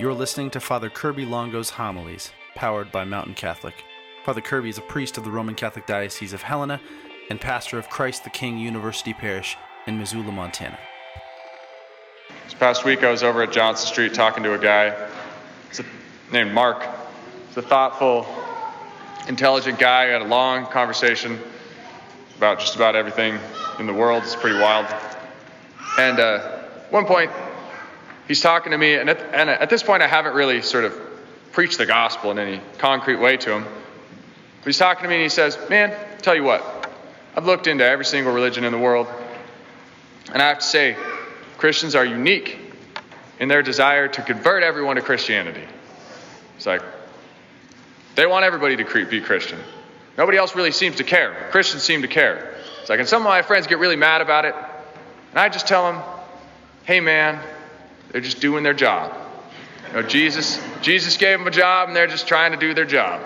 You're listening to Father Kirby Longo's homilies, powered by Mountain Catholic. Father Kirby is a priest of the Roman Catholic Diocese of Helena and pastor of Christ the King University Parish in Missoula, Montana. This past week, I was over at Johnson Street talking to a guy named Mark. He's a thoughtful, intelligent guy. I had a long conversation about just about everything in the world. It's pretty wild. And uh, one point, he's talking to me, and at, and at this point, I haven't really sort of preached the gospel in any concrete way to him. But he's talking to me, and he says, Man, tell you what, I've looked into every single religion in the world, and I have to say, Christians are unique in their desire to convert everyone to Christianity. It's like, they want everybody to be Christian. Nobody else really seems to care. Christians seem to care. It's like, and some of my friends get really mad about it, and I just tell them, hey man, they're just doing their job. You know, Jesus, Jesus gave them a job, and they're just trying to do their job.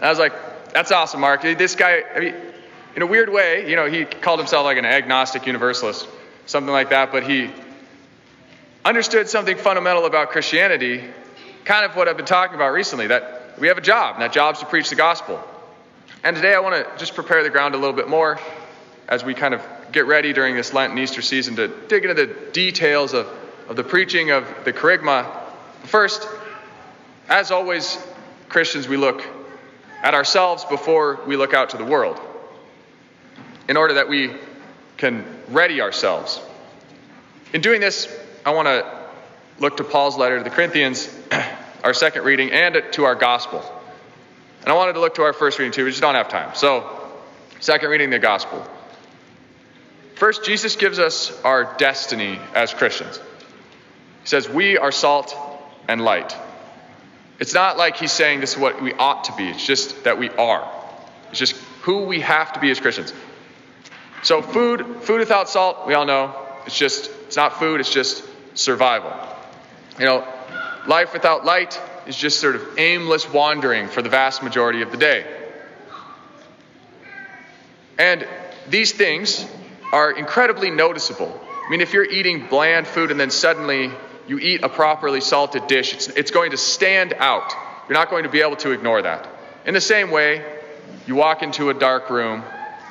I was like, that's awesome, Mark. This guy, I mean, in a weird way, you know, he called himself like an agnostic universalist, something like that, but he understood something fundamental about Christianity, kind of what I've been talking about recently, that we have a job, and that job's to preach the gospel. And today I want to just prepare the ground a little bit more as we kind of get ready during this Lent and Easter season to dig into the details of, of the preaching of the kerygma. First, as always, Christians, we look at ourselves before we look out to the world in order that we can ready ourselves. In doing this, I want to look to Paul's letter to the Corinthians, our second reading, and to our gospel. And I wanted to look to our first reading too, we just don't have time. So, second reading, the gospel. First, Jesus gives us our destiny as Christians. He says, We are salt and light. It's not like he's saying this is what we ought to be, it's just that we are. It's just who we have to be as Christians. So, food, food without salt, we all know, it's just, it's not food, it's just survival. You know, life without light is just sort of aimless wandering for the vast majority of the day. And these things are incredibly noticeable. I mean, if you're eating bland food and then suddenly you eat a properly salted dish, it's, it's going to stand out. You're not going to be able to ignore that. In the same way, you walk into a dark room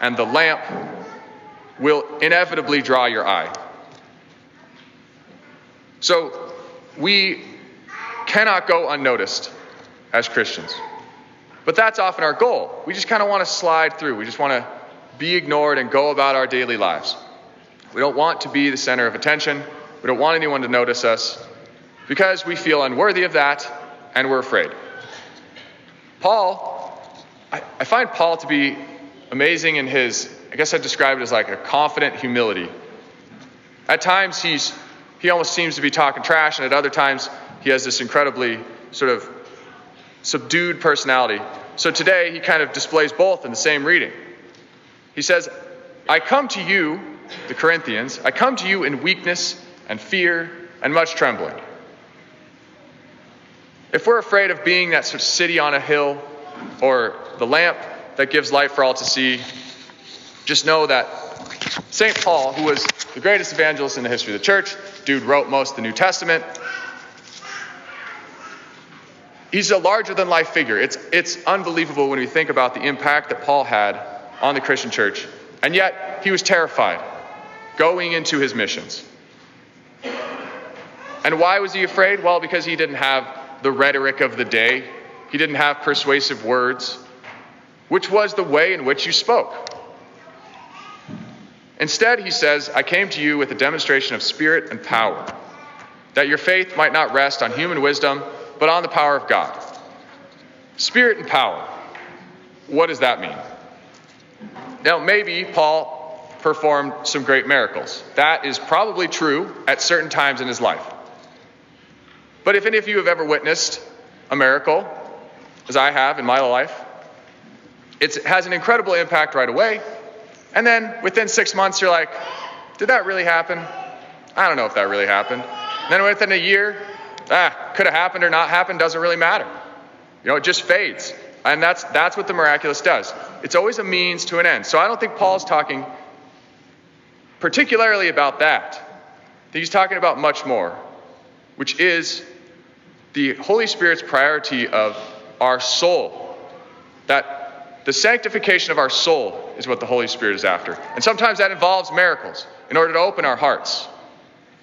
and the lamp will inevitably draw your eye. So, we cannot go unnoticed as Christians. But that's often our goal. We just kind of want to slide through. We just want to be ignored and go about our daily lives. We don't want to be the center of attention. We don't want anyone to notice us because we feel unworthy of that and we're afraid. Paul, I, I find Paul to be amazing in his, I guess I'd describe it as like a confident humility. At times he's he almost seems to be talking trash, and at other times he has this incredibly sort of subdued personality. So today he kind of displays both in the same reading. He says, I come to you, the Corinthians, I come to you in weakness and fear and much trembling. If we're afraid of being that sort of city on a hill or the lamp that gives light for all to see, just know that St. Paul, who was the greatest evangelist in the history of the church, dude wrote most of the New Testament. He's a larger than life figure. It's, it's unbelievable when we think about the impact that Paul had on the Christian church. And yet, he was terrified going into his missions. And why was he afraid? Well, because he didn't have the rhetoric of the day, he didn't have persuasive words, which was the way in which you spoke. Instead, he says, I came to you with a demonstration of spirit and power, that your faith might not rest on human wisdom, but on the power of God. Spirit and power. What does that mean? Now, maybe Paul performed some great miracles. That is probably true at certain times in his life. But if any of you have ever witnessed a miracle, as I have in my life, it has an incredible impact right away. And then within six months, you're like, did that really happen? I don't know if that really happened. And then within a year, ah, could have happened or not happened, doesn't really matter. You know, it just fades. And that's, that's what the miraculous does. It's always a means to an end. So I don't think Paul's talking particularly about that. He's talking about much more. which is the Holy Spirit's priority of our soul. That the sanctification of our soul is what the Holy Spirit is after. And sometimes that involves miracles in order to open our hearts.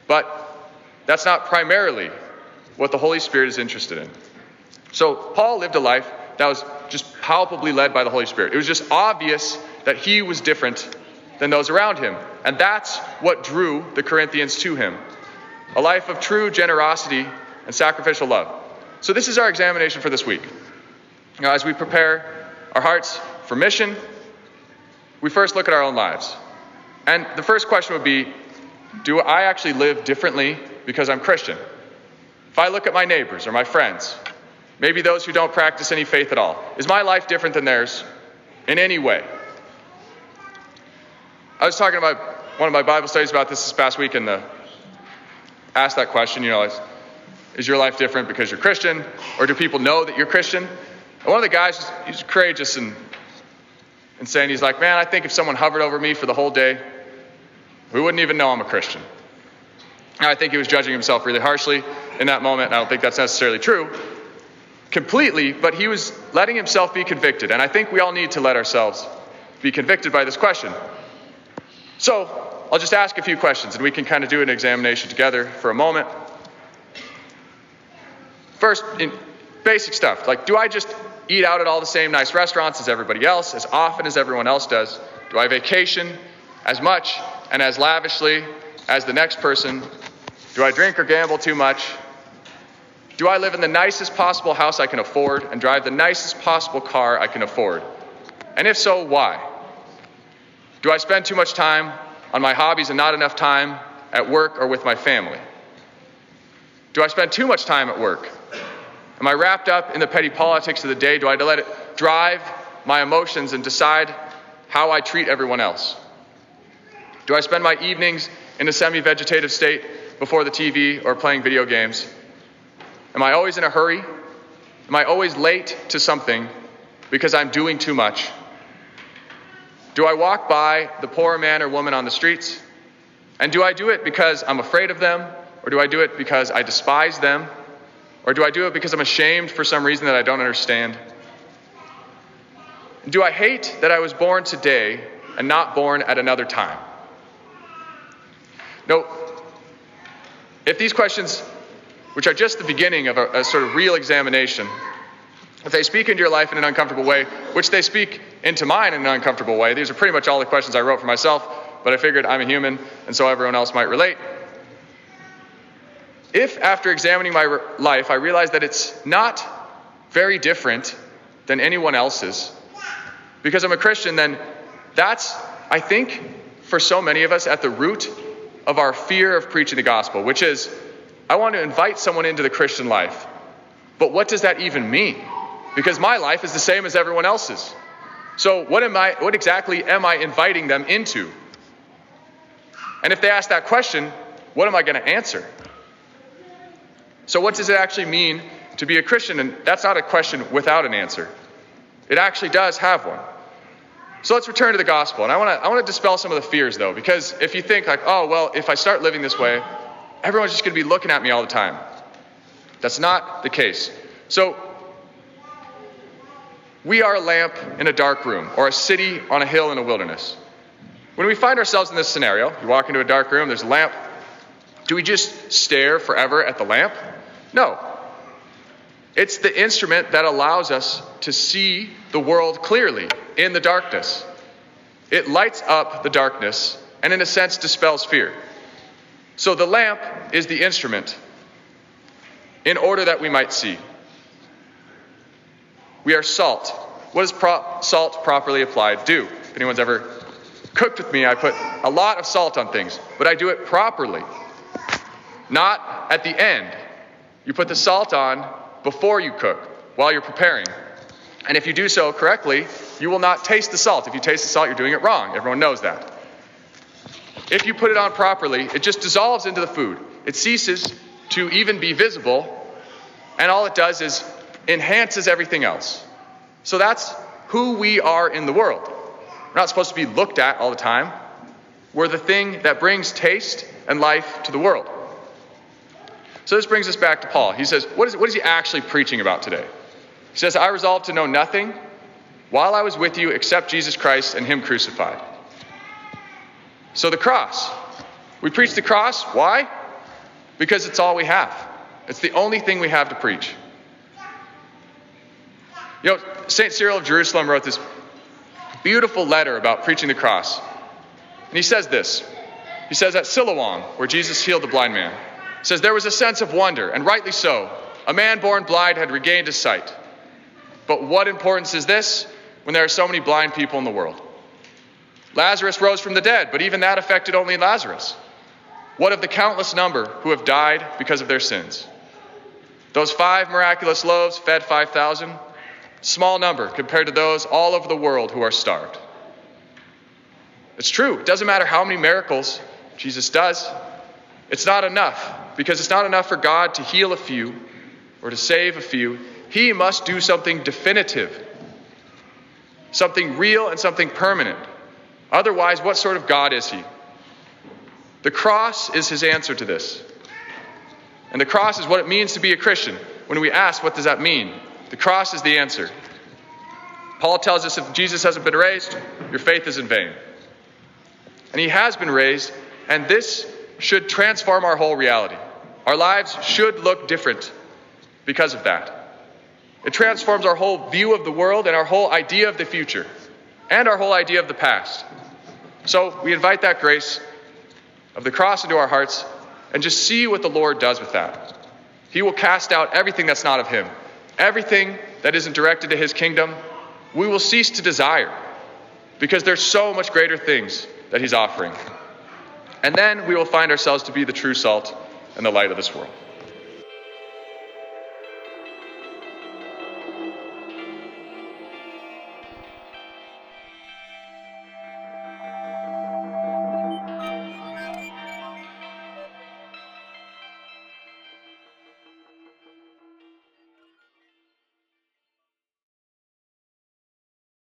But that's not primarily what the Holy Spirit is interested in. So Paul lived a life that was just palpably led by the Holy Spirit. It was just obvious that he was different than those around him. And that's what drew the Corinthians to him a life of true generosity and sacrificial love. So, this is our examination for this week. Now, as we prepare our hearts for mission, we first look at our own lives. And the first question would be Do I actually live differently because I'm Christian? If I look at my neighbors or my friends, maybe those who don't practice any faith at all, is my life different than theirs in any way? I was talking about one of my Bible studies about this this past week, and the, asked that question, you know, is, is your life different because you're Christian, or do people know that you're Christian? And one of the guys, he's courageous and, and saying, he's like, man, I think if someone hovered over me for the whole day, we wouldn't even know I'm a Christian. And I think he was judging himself really harshly in that moment, and I don't think that's necessarily true completely, but he was letting himself be convicted. And I think we all need to let ourselves be convicted by this question. So I'll just ask a few questions and we can kind of do an examination together for a moment. First, in basic stuff, like do I just eat out at all the same nice restaurants as everybody else, as often as everyone else does? Do I vacation as much and as lavishly as the next person? Do I drink or gamble too much? Do I live in the nicest possible house I can afford and drive the nicest possible car I can afford? And if so, why? Do I spend too much time on my hobbies and not enough time at work or with my family? Do I spend too much time at work? Am I wrapped up in the petty politics of the day? Do I let it drive my emotions and decide how I treat everyone else? Do I spend my evenings in a semi vegetative state before the TV or playing video games? Am I always in a hurry? Am I always late to something because I'm doing too much? Do I walk by the poor man or woman on the streets? And do I do it because I'm afraid of them? Or do I do it because I despise them? Or do I do it because I'm ashamed for some reason that I don't understand? Do I hate that I was born today and not born at another time? No. If these questions, which are just the beginning of a, a sort of real examination, if they speak into your life in an uncomfortable way, which they speak into mine in an uncomfortable way, these are pretty much all the questions I wrote for myself, but I figured I'm a human, and so everyone else might relate. If after examining my life I realize that it's not very different than anyone else's, because I'm a Christian, then that's, I think, for so many of us at the root of our fear of preaching the gospel, which is I want to invite someone into the Christian life. But what does that even mean? because my life is the same as everyone else's. So, what, am I, what exactly am I inviting them into? And if they ask that question, what am I going to answer? So, what does it actually mean to be a Christian? And that's not a question without an answer. It actually does have one. So let's return to the gospel. And I want to I want to dispel some of the fears though, because if you think like, oh well, if I start living this way, everyone's just going to be looking at me all the time. That's not the case. So we are a lamp in a dark room or a city on a hill in a wilderness. When we find ourselves in this scenario, you walk into a dark room, there's a lamp. Do we just stare forever at the lamp? No. It's the instrument that allows us to see the world clearly in the darkness. It lights up the darkness and, in a sense, dispels fear. So the lamp is the instrument in order that we might see. We are salt. What does pro- salt properly applied do? If anyone's ever cooked with me, I put a lot of salt on things, but I do it properly. Not at the end. You put the salt on before you cook, while you're preparing. And if you do so correctly, you will not taste the salt. If you taste the salt, you're doing it wrong. Everyone knows that. If you put it on properly, it just dissolves into the food. It ceases to even be visible, and all it does is enhances everything else. So that's who we are in the world. We're not supposed to be looked at all the time. We're the thing that brings taste and life to the world. So this brings us back to Paul. He says, what is, what is he actually preaching about today? He says, I resolved to know nothing while I was with you except Jesus Christ and Him crucified. So the cross. We preach the cross. Why? Because it's all we have. It's the only thing we have to preach. You know, St. Cyril of Jerusalem wrote this beautiful letter about preaching the cross. And he says this. He says at Siloam, where Jesus healed the blind man, says there was a sense of wonder, and rightly so. A man born blind had regained his sight. But what importance is this when there are so many blind people in the world? Lazarus rose from the dead, but even that affected only Lazarus. What of the countless number who have died because of their sins? Those five miraculous loaves fed 5,000, small number compared to those all over the world who are starved. It's true, it doesn't matter how many miracles Jesus does, it's not enough because it's not enough for God to heal a few or to save a few. He must do something definitive, something real and something permanent. Otherwise, what sort of God is he? The cross is his answer to this. And the cross is what it means to be a Christian. When we ask, what does that mean? The cross is the answer. Paul tells us if Jesus hasn't been raised, your faith is in vain. And he has been raised, and this should transform our whole reality. Our lives should look different because of that. It transforms our whole view of the world and our whole idea of the future and our whole idea of the past. So we invite that grace of the cross into our hearts and just see what the Lord does with that. He will cast out everything that's not of Him, everything that isn't directed to His kingdom. We will cease to desire because there's so much greater things that He's offering. And then we will find ourselves to be the true salt and the light of this world.